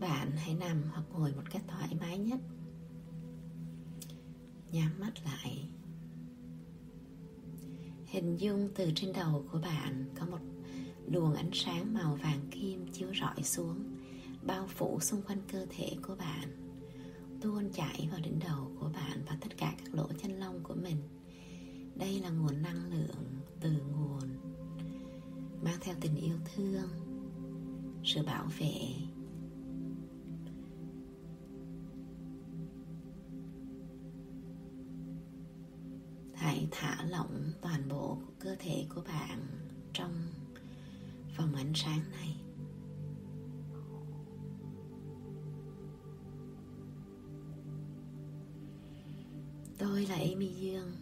bạn hãy nằm hoặc ngồi một cách thoải mái nhất. Nhắm mắt lại. Hình dung từ trên đầu của bạn có một luồng ánh sáng màu vàng kim chiếu rọi xuống, bao phủ xung quanh cơ thể của bạn, tuôn chảy vào đỉnh đầu của bạn và tất cả các lỗ chân lông của mình. Đây là nguồn năng lượng từ nguồn mang theo tình yêu thương, sự bảo vệ hãy thả lỏng toàn bộ cơ thể của bạn trong vòng ánh sáng này. Tôi là amy dương.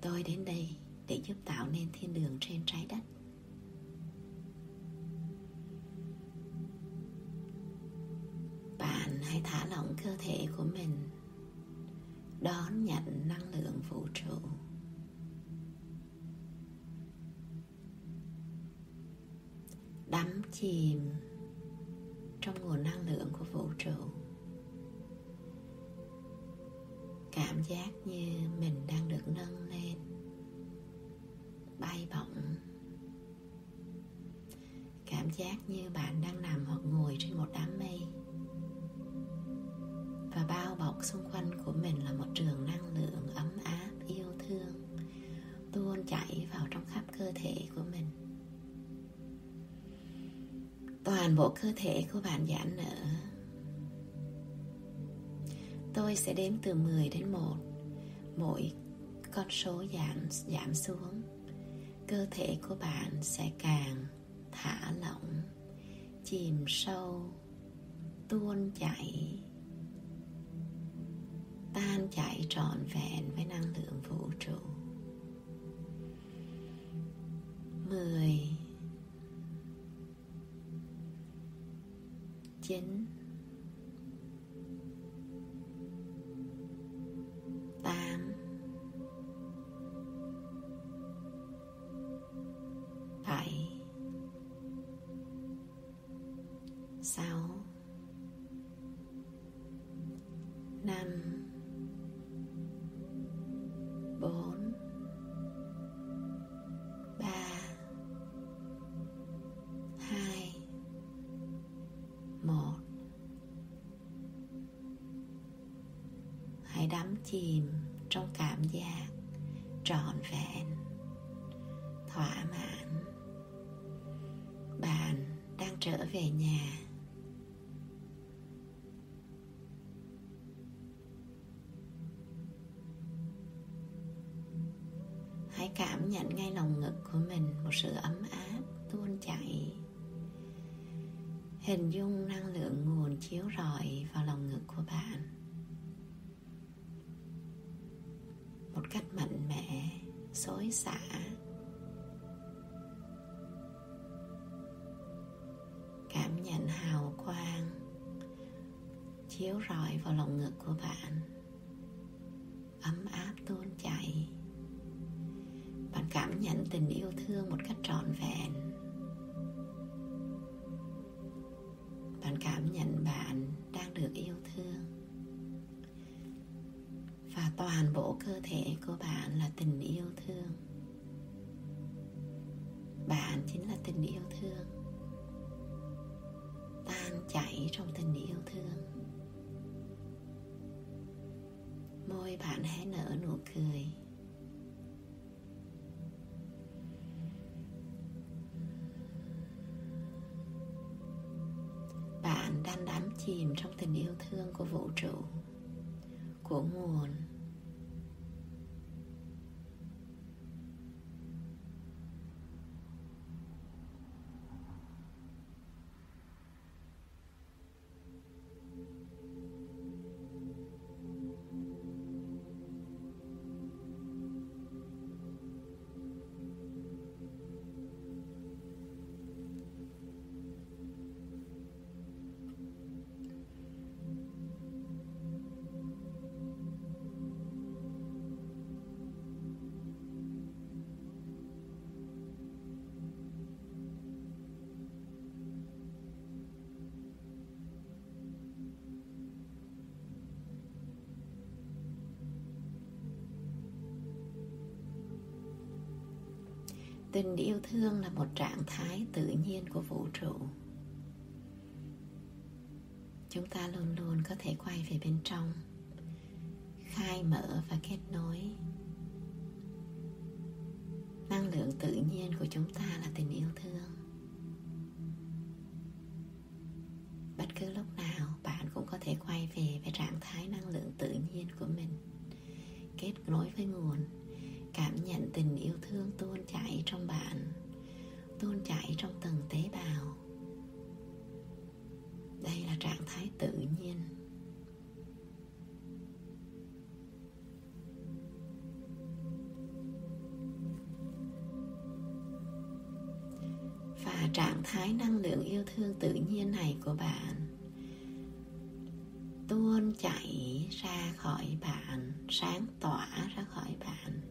Tôi đến đây để giúp tạo nên thiên đường trên trái đất. Bạn hãy thả lỏng cơ thể của mình, đón nhận năng lượng vũ trụ. Đắm chìm trong nguồn năng lượng của vũ trụ. Cảm giác như mình đang được nâng lên, bay bổng. Cảm giác như bạn đang nằm hoặc ngồi trên một đám mây. Và bao bọc xung quanh của mình là một trường năng lượng ấm áp, yêu thương, tuôn chảy vào trong khắp cơ thể của mình toàn bộ cơ thể của bạn giãn nở. Tôi sẽ đếm từ 10 đến 1 Mỗi con số giảm, giảm xuống. Cơ thể của bạn sẽ càng thả lỏng Chìm sâu Tuôn chảy Tan chảy trọn vẹn với năng lượng vũ trụ. 10 chín, tám. Bảy. Sáu. Năm. Bốn. Chìm trong cảm giác trọn vẹn, thỏa mãn. Bạn đang trở về nhà. Hãy cảm nhận ngay lòng ngực của mình một sự ấm áp tuôn chảy. Hình dung cảm nhận hào quang chiếu rọi vào lòng ngực của bạn. Ấm áp tuôn chảy. Bạn cảm nhận tình yêu thương một cách trọn vẹn. Bạn cảm nhận bạn đang được yêu thương. Và toàn bộ cơ thể của bạn là tình yêu thương. Bạn chính là tình yêu thương chảy trong tình yêu thương. Môi bạn hãy nở nụ cười. Bạn đang đắm chìm trong tình yêu thương của vũ trụ, của nguồn tình yêu thương là một trạng thái tự nhiên của vũ trụ. Chúng ta luôn luôn có thể quay về bên trong, khai mở và kết nối. Năng lượng tự nhiên của chúng ta là tình yêu thương. Bất cứ lúc nào, bạn cũng có thể quay về với trạng thái năng lượng tự nhiên của mình, kết nối với nguồn cảm nhận tình yêu thương tuôn chảy trong bạn, tuôn chảy trong từng tế bào. Đây là trạng thái tự nhiên. Và trạng thái năng lượng yêu thương tự nhiên này của bạn tuôn chảy ra khỏi bạn, sáng tỏa ra khỏi bạn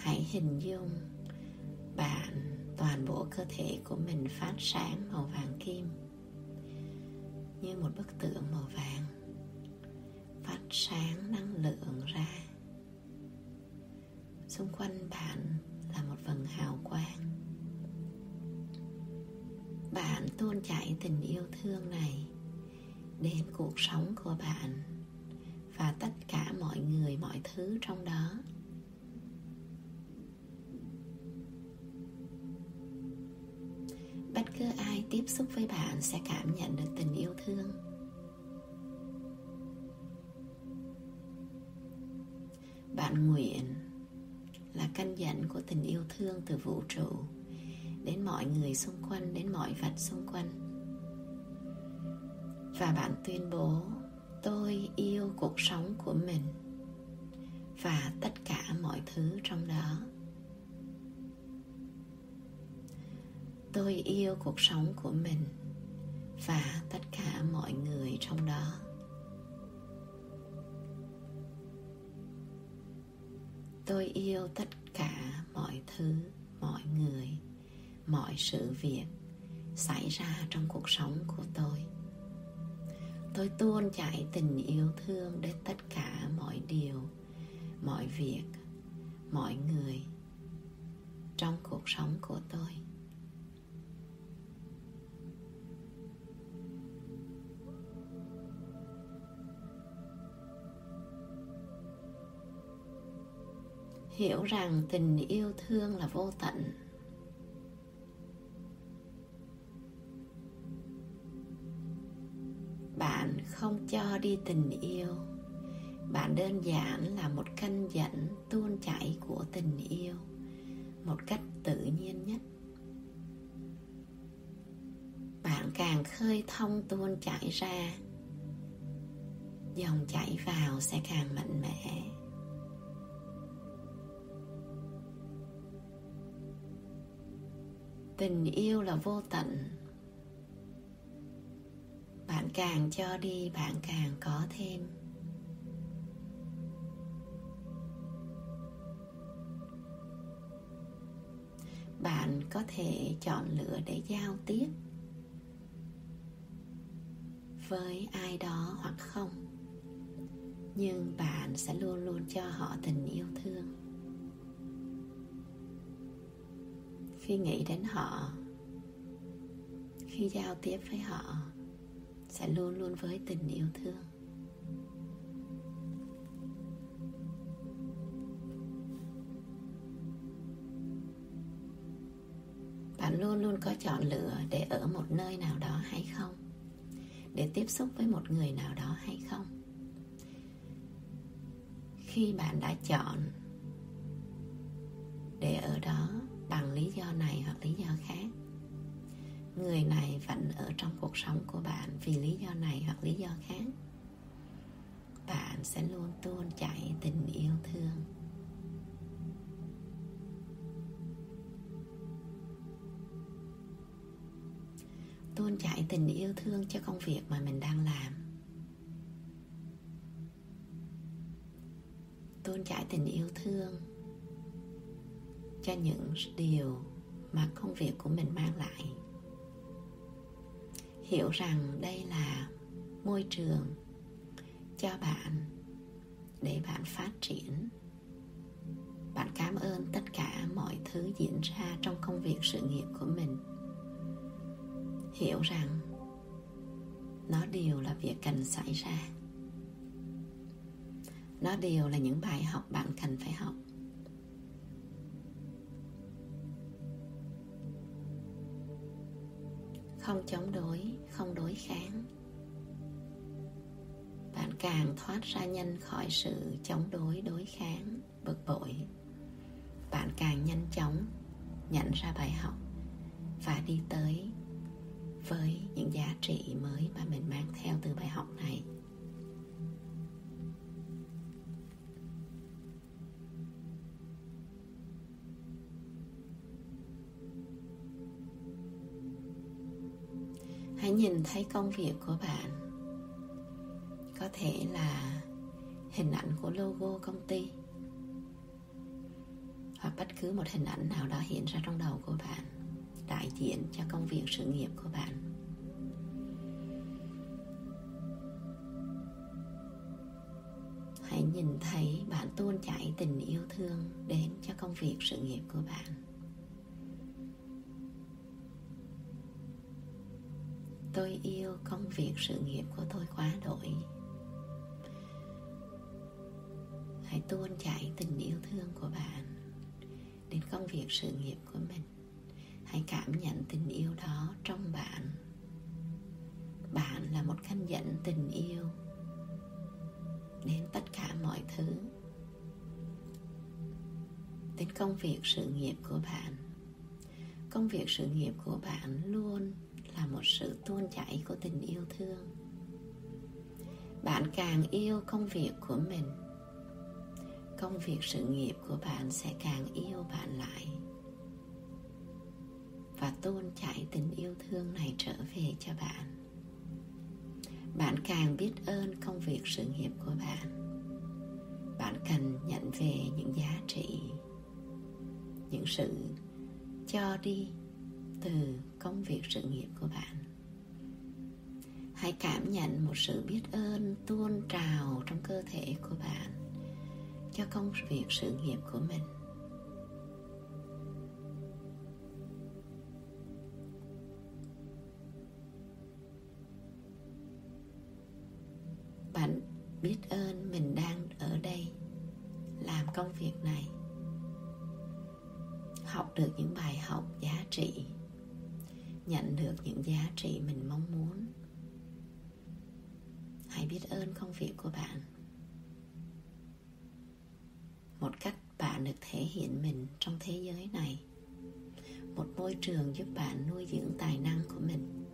hãy hình dung bạn, toàn bộ cơ thể của mình phát sáng màu vàng kim như một bức tượng màu vàng, phát sáng năng lượng ra. Xung quanh bạn là một vầng hào quang. Bạn tuôn chảy tình yêu thương này đến cuộc sống của bạn và tất cả mọi người, mọi thứ trong đó. Cứ ai tiếp xúc với bạn sẽ cảm nhận được tình yêu thương. Bạn nguyện là căn dẫn của tình yêu thương từ vũ trụ đến mọi người xung quanh, đến mọi vật xung quanh. Và bạn tuyên bố, tôi yêu cuộc sống của mình và tất cả mọi thứ trong đó. Tôi yêu cuộc sống của mình và tất cả mọi người trong đó. Tôi yêu tất cả mọi thứ, mọi người, mọi sự việc xảy ra trong cuộc sống của tôi. Tôi tuôn chảy tình yêu thương đến tất cả mọi điều, mọi việc, mọi người trong cuộc sống của tôi. Hiểu rằng tình yêu thương là vô tận. Bạn không cho đi tình yêu. Bạn đơn giản là một canh dẫn tuôn chảy của tình yêu một cách tự nhiên nhất. Bạn càng khơi thông tuôn chảy ra, dòng chảy vào sẽ càng mạnh mẽ. Tình yêu là vô tận. Bạn càng cho đi, bạn càng có thêm. Bạn có thể chọn lựa để giao tiếp với ai đó hoặc không, nhưng bạn sẽ luôn luôn cho họ tình yêu thương. Khi nghĩ đến họ. Khi giao tiếp với họ, sẽ luôn luôn với tình yêu thương. Bạn luôn luôn có chọn lựa để ở một nơi nào đó hay không? Để tiếp xúc với một người nào đó hay không? Khi bạn đã chọn để ở đó bằng lý do này hoặc lý do khác. Người này vẫn ở trong cuộc sống của bạn vì lý do này hoặc lý do khác. Bạn sẽ luôn tuôn chảy tình yêu thương. Tuôn chảy tình yêu thương cho công việc mà mình đang làm. Những điều mà công việc của mình mang lại. Hiểu rằng đây là môi trường cho bạn để bạn phát triển. Bạn cảm ơn tất cả mọi thứ diễn ra trong công việc sự nghiệp của mình. Hiểu rằng nó đều là việc cần xảy ra. Nó đều là những bài học bạn cần phải học. Không chống đối, không đối kháng. Bạn càng thoát ra nhanh khỏi sự chống đối đối kháng, bực bội. Bạn càng nhanh chóng nhận ra bài học và đi tới với những giá trị mới mà mình mang theo từ bài học này. Hãy nhìn thấy công việc của bạn. Có thể là hình ảnh của logo công ty. Hoặc bất cứ một hình ảnh nào đó hiện ra trong đầu của bạn, đại diện cho công việc sự nghiệp của bạn. Hãy nhìn thấy bạn tuôn chảy tình yêu thương đến cho công việc sự nghiệp của bạn. Tôi yêu công việc sự nghiệp của tôi quá đổi. Hãy tuôn chảy tình yêu thương của bạn đến công việc sự nghiệp của mình. Hãy cảm nhận tình yêu đó trong bạn. Bạn là một khăn dẫn tình yêu đến tất cả mọi thứ, đến công việc sự nghiệp của bạn. Công việc sự nghiệp của bạn luôn là một sự tuôn chảy của tình yêu thương. Bạn càng yêu công việc của mình, công việc sự nghiệp của bạn sẽ càng yêu bạn lại. Và tuôn chảy tình yêu thương này trở về cho bạn. Bạn càng biết ơn công việc sự nghiệp của bạn bạn cần nhận về những giá trị, những sự cho đi từ công việc sự nghiệp của bạn. Hãy cảm nhận một sự biết ơn, tuôn trào trong cơ thể của bạn cho công việc sự nghiệp của mình. Bạn biết ơn mình đang ở đây làm công việc này. Học được những bài học giá trị nhận được những giá trị mình mong muốn. Hãy biết ơn công việc của bạn. Một cách bạn được thể hiện mình trong thế giới này. Một môi trường giúp bạn nuôi dưỡng tài năng của mình.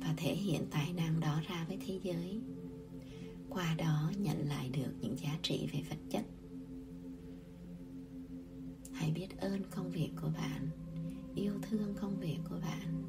Và thể hiện tài năng đó ra với thế giới. Qua đó nhận lại được những giá trị về vật chất. Hãy biết ơn công việc của bạn yêu thương công việc của bạn.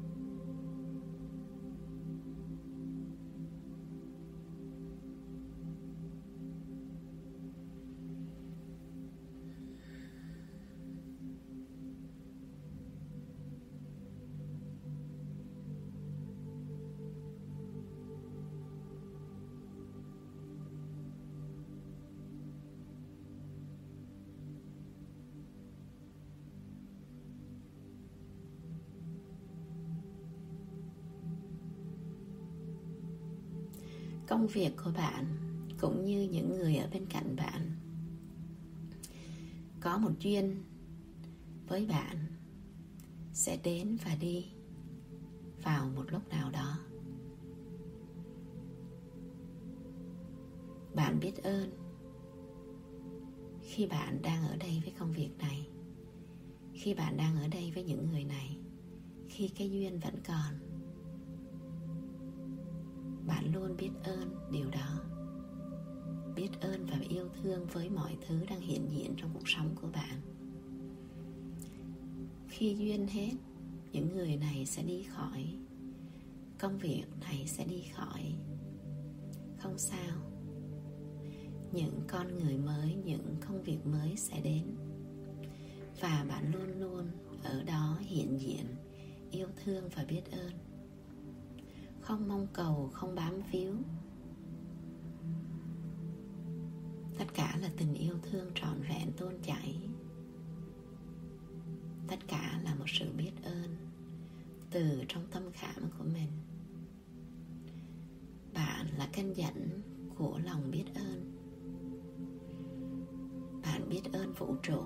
Công việc của bạn cũng như những người ở bên cạnh bạn. Có một duyên với bạn sẽ đến và đi vào một lúc nào đó. Bạn biết ơn khi bạn đang ở đây với công việc này, khi bạn đang ở đây với những người này, khi cái duyên vẫn còn bạn luôn biết ơn điều đó. Biết ơn và yêu thương với mọi thứ đang hiện diện trong cuộc sống của bạn. Khi duyên hết, những người này sẽ đi khỏi. Công việc này sẽ đi khỏi. Không sao. Những con người mới, những công việc mới sẽ đến. Và bạn luôn luôn ở đó hiện diện, yêu thương và biết ơn không mong cầu, không bám víu. Tất cả là tình yêu thương trọn vẹn tuôn chảy. Tất cả là một sự biết ơn từ trong tâm khảm của mình. Bạn là kênh dẫn của lòng biết ơn. Bạn biết ơn vũ trụ.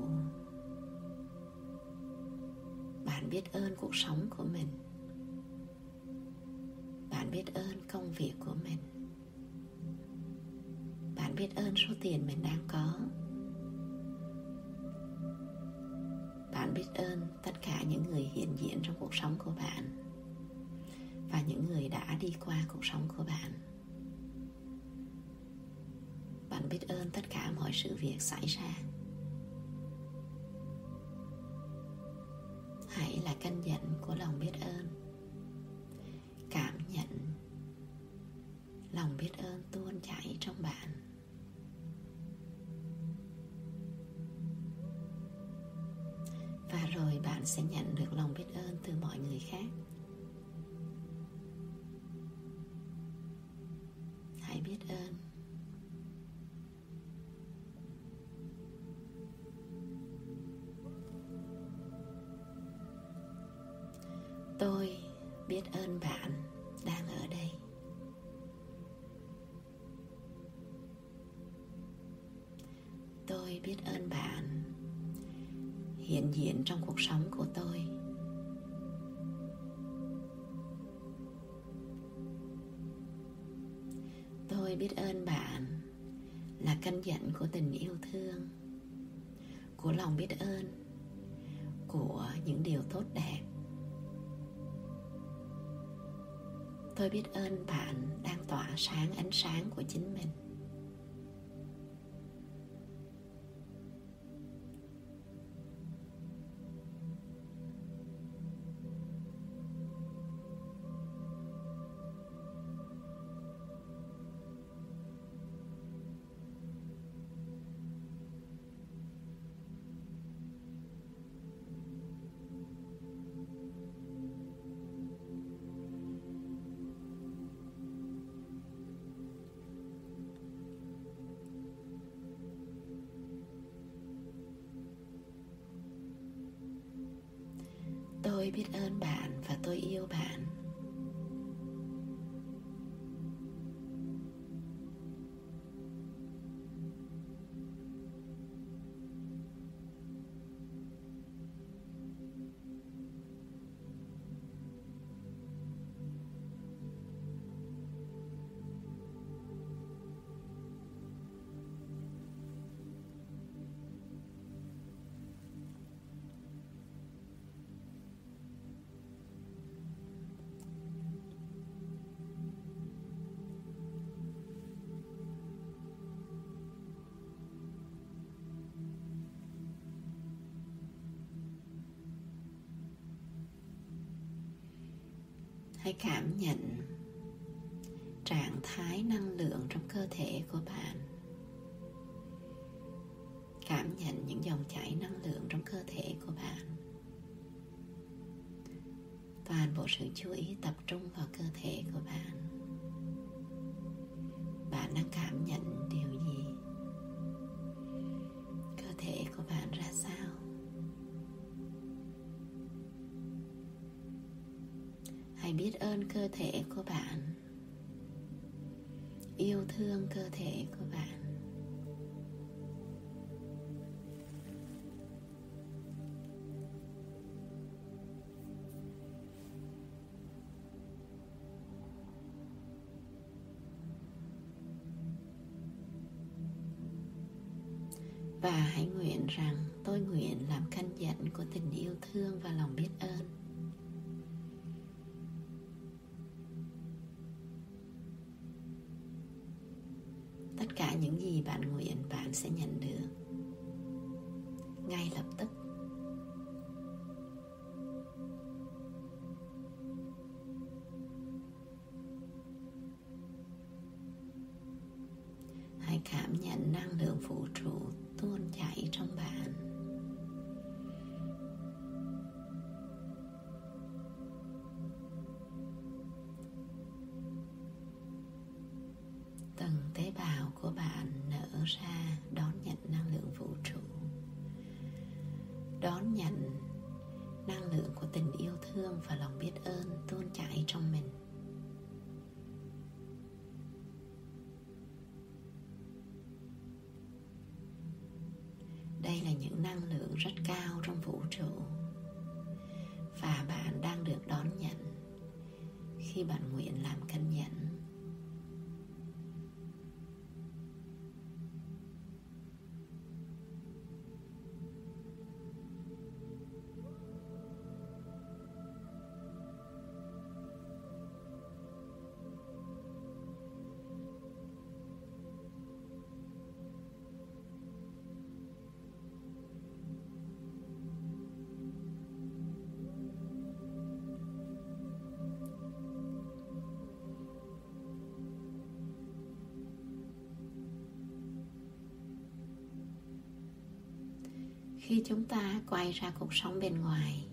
Bạn biết ơn cuộc sống của mình bạn biết ơn công việc của mình. Bạn biết ơn số tiền mình đang có. Bạn biết ơn tất cả những người hiện diện trong cuộc sống của bạn và những người đã đi qua cuộc sống của bạn. Bạn biết ơn tất cả mọi sự việc xảy ra. Hãy là canh dặn của lòng biết ơn. Lòng biết ơn tuôn chảy trong bạn. Và rồi bạn sẽ nhận được lòng biết ơn từ mọi người khác. Tôi biết ơn bạn. Hiện diện trong cuộc sống của tôi. Tôi biết ơn bạn là căn dặn của tình yêu thương, của lòng biết ơn, của những điều tốt đẹp. Tôi biết ơn bạn đang tỏa sáng ánh sáng của chính mình. Biết ơn bạn và tôi yêu bạn. Hãy cảm nhận trạng thái năng lượng trong cơ thể của bạn. Cảm nhận những dòng chảy năng lượng trong cơ thể của bạn. Toàn bộ sự chú ý tập trung vào cơ thể của bạn. Và hãy nguyện rằng tôi nguyện làm canh dẫn của tình yêu thương và lòng biết ơn. Tế bào của bạn nở ra đón nhận năng lượng vũ trụ. Đón nhận năng lượng của tình yêu thương và lòng biết ơn tuôn chảy trong mình. Đây là những năng lượng rất cao trong vũ trụ và bạn đang được đón nhận khi bạn nguyện làm căn nhận khi chúng ta quay ra cuộc sống bên ngoài,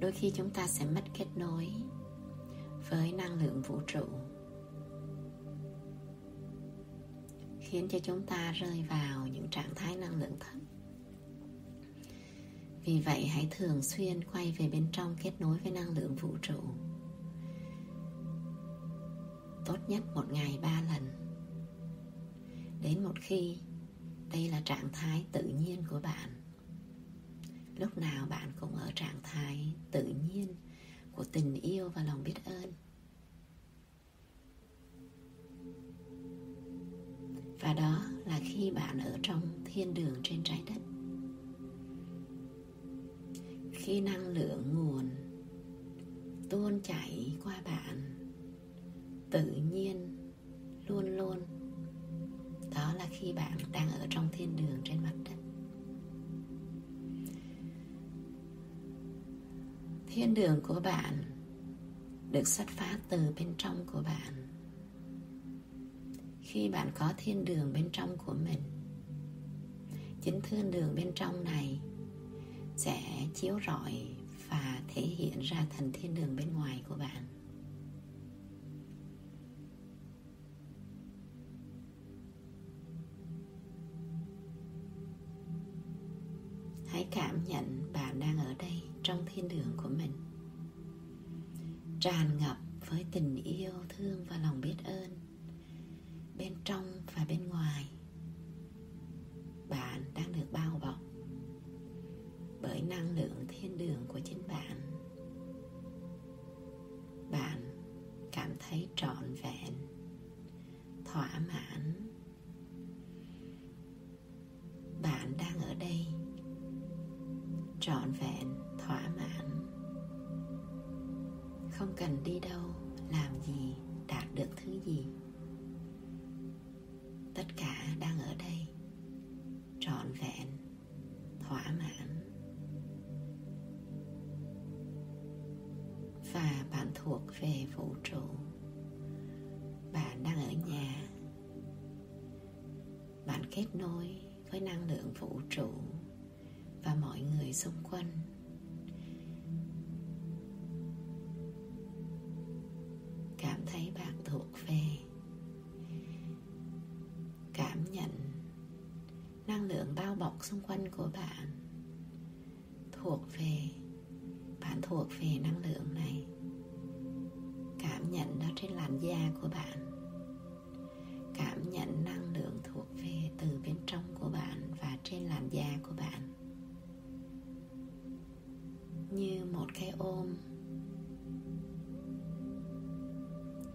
đôi khi chúng ta sẽ mất kết nối với năng lượng vũ trụ, khiến cho chúng ta rơi vào những trạng thái năng lượng thấp. Vì vậy, hãy thường xuyên quay về bên trong kết nối với năng lượng vũ trụ. Tốt nhất một ngày ba lần. Đến một khi đây là trạng thái tự nhiên của bạn. Lúc nào bạn cũng ở trạng thái tự nhiên của tình yêu và lòng biết ơn. Và đó là khi bạn ở trong thiên đường trên trái đất. Khi năng lượng nguồn tuôn chảy qua bạn, tự nhiên luôn luôn khi bạn đang ở trong thiên đường trên mặt đất. Thiên đường của bạn được xuất phát từ bên trong của bạn. Khi bạn có thiên đường bên trong của mình, chính thiên đường bên trong này sẽ chiếu rọi và thể hiện ra thành thiên đường bên ngoài của bạn. Trong thiên đường của mình. Tràn ngập với tình yêu, thương và lòng biết ơn, bên trong và bên ngoài, bạn đang được bao bọc bởi năng lượng thiên đường của chính bạn. Bạn cảm thấy trọn vẹn, thỏa mãn. Về vũ trụ. Bạn đang ở nhà. Bạn kết nối với năng lượng vũ trụ và mọi người xung quanh. Làn da của bạn. Cảm nhận năng lượng thuộc về từ bên trong của bạn và trên làn da của bạn. Như một cái ôm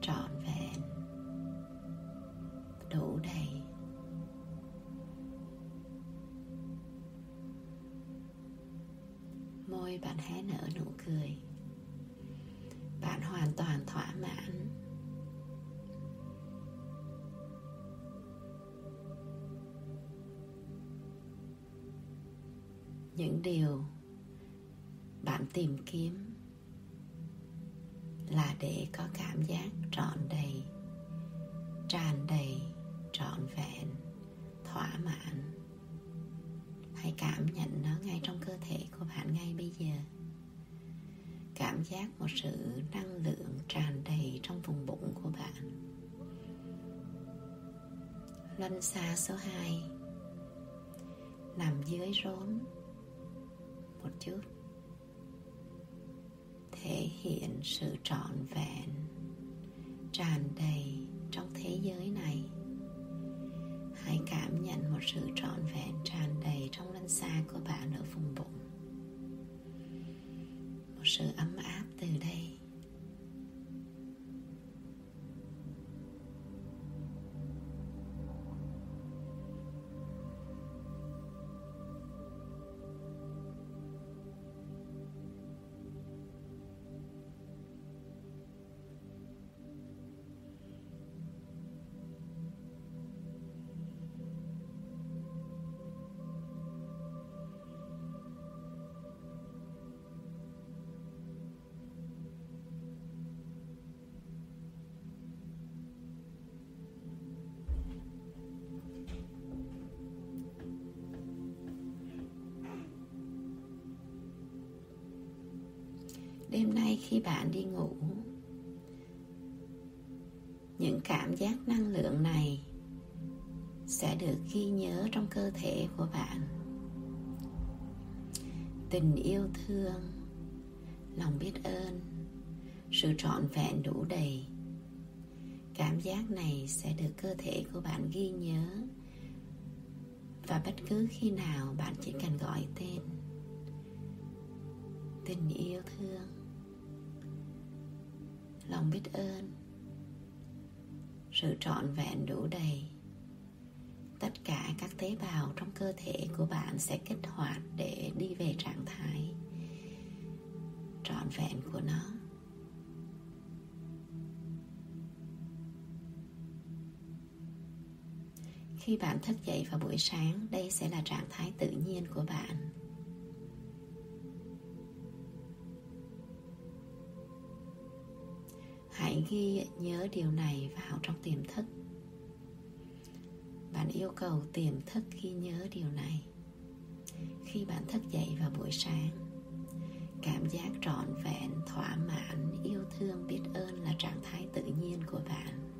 trọn vẹn, đủ đầy. Môi bạn hé nở nụ cười. Bạn hoàn toàn thỏa mãn. Những điều bạn tìm kiếm là để có cảm giác trọn đầy, tràn đầy, trọn vẹn, thỏa mãn. Hãy cảm nhận nó ngay trong cơ thể của bạn ngay bây giờ. Cảm giác một sự năng lượng tràn đầy trong vùng bụng của bạn. Luân xa số 2 Nằm dưới rốn. Một chút. Thể hiện sự trọn vẹn, Tràn đầy trong thế giới này. Hãy cảm nhận một sự trọn vẹn tràn đầy trong lân xa của bạn ở vùng bụng. Một sự ấm đêm nay khi bạn đi ngủ, những cảm giác năng lượng này sẽ được ghi nhớ trong cơ thể của bạn. Tình yêu thương, lòng biết ơn, sự trọn vẹn đủ đầy. Cảm giác này sẽ được cơ thể của bạn ghi nhớ. Và bất cứ khi nào bạn chỉ cần gọi tên, tình yêu thương lòng biết ơn. Sự trọn vẹn đủ đầy. Tất cả các tế bào trong cơ thể của bạn sẽ kích hoạt để đi về trạng thái trọn vẹn của nó. Khi bạn thức dậy vào buổi sáng, đây sẽ là trạng thái tự nhiên của bạn. ghi nhớ điều này vào trong tiềm thức. Bạn yêu cầu tiềm thức ghi nhớ điều này. Khi bạn thức dậy vào buổi sáng, cảm giác trọn vẹn, thỏa mãn, yêu thương, biết ơn là trạng thái tự nhiên của bạn.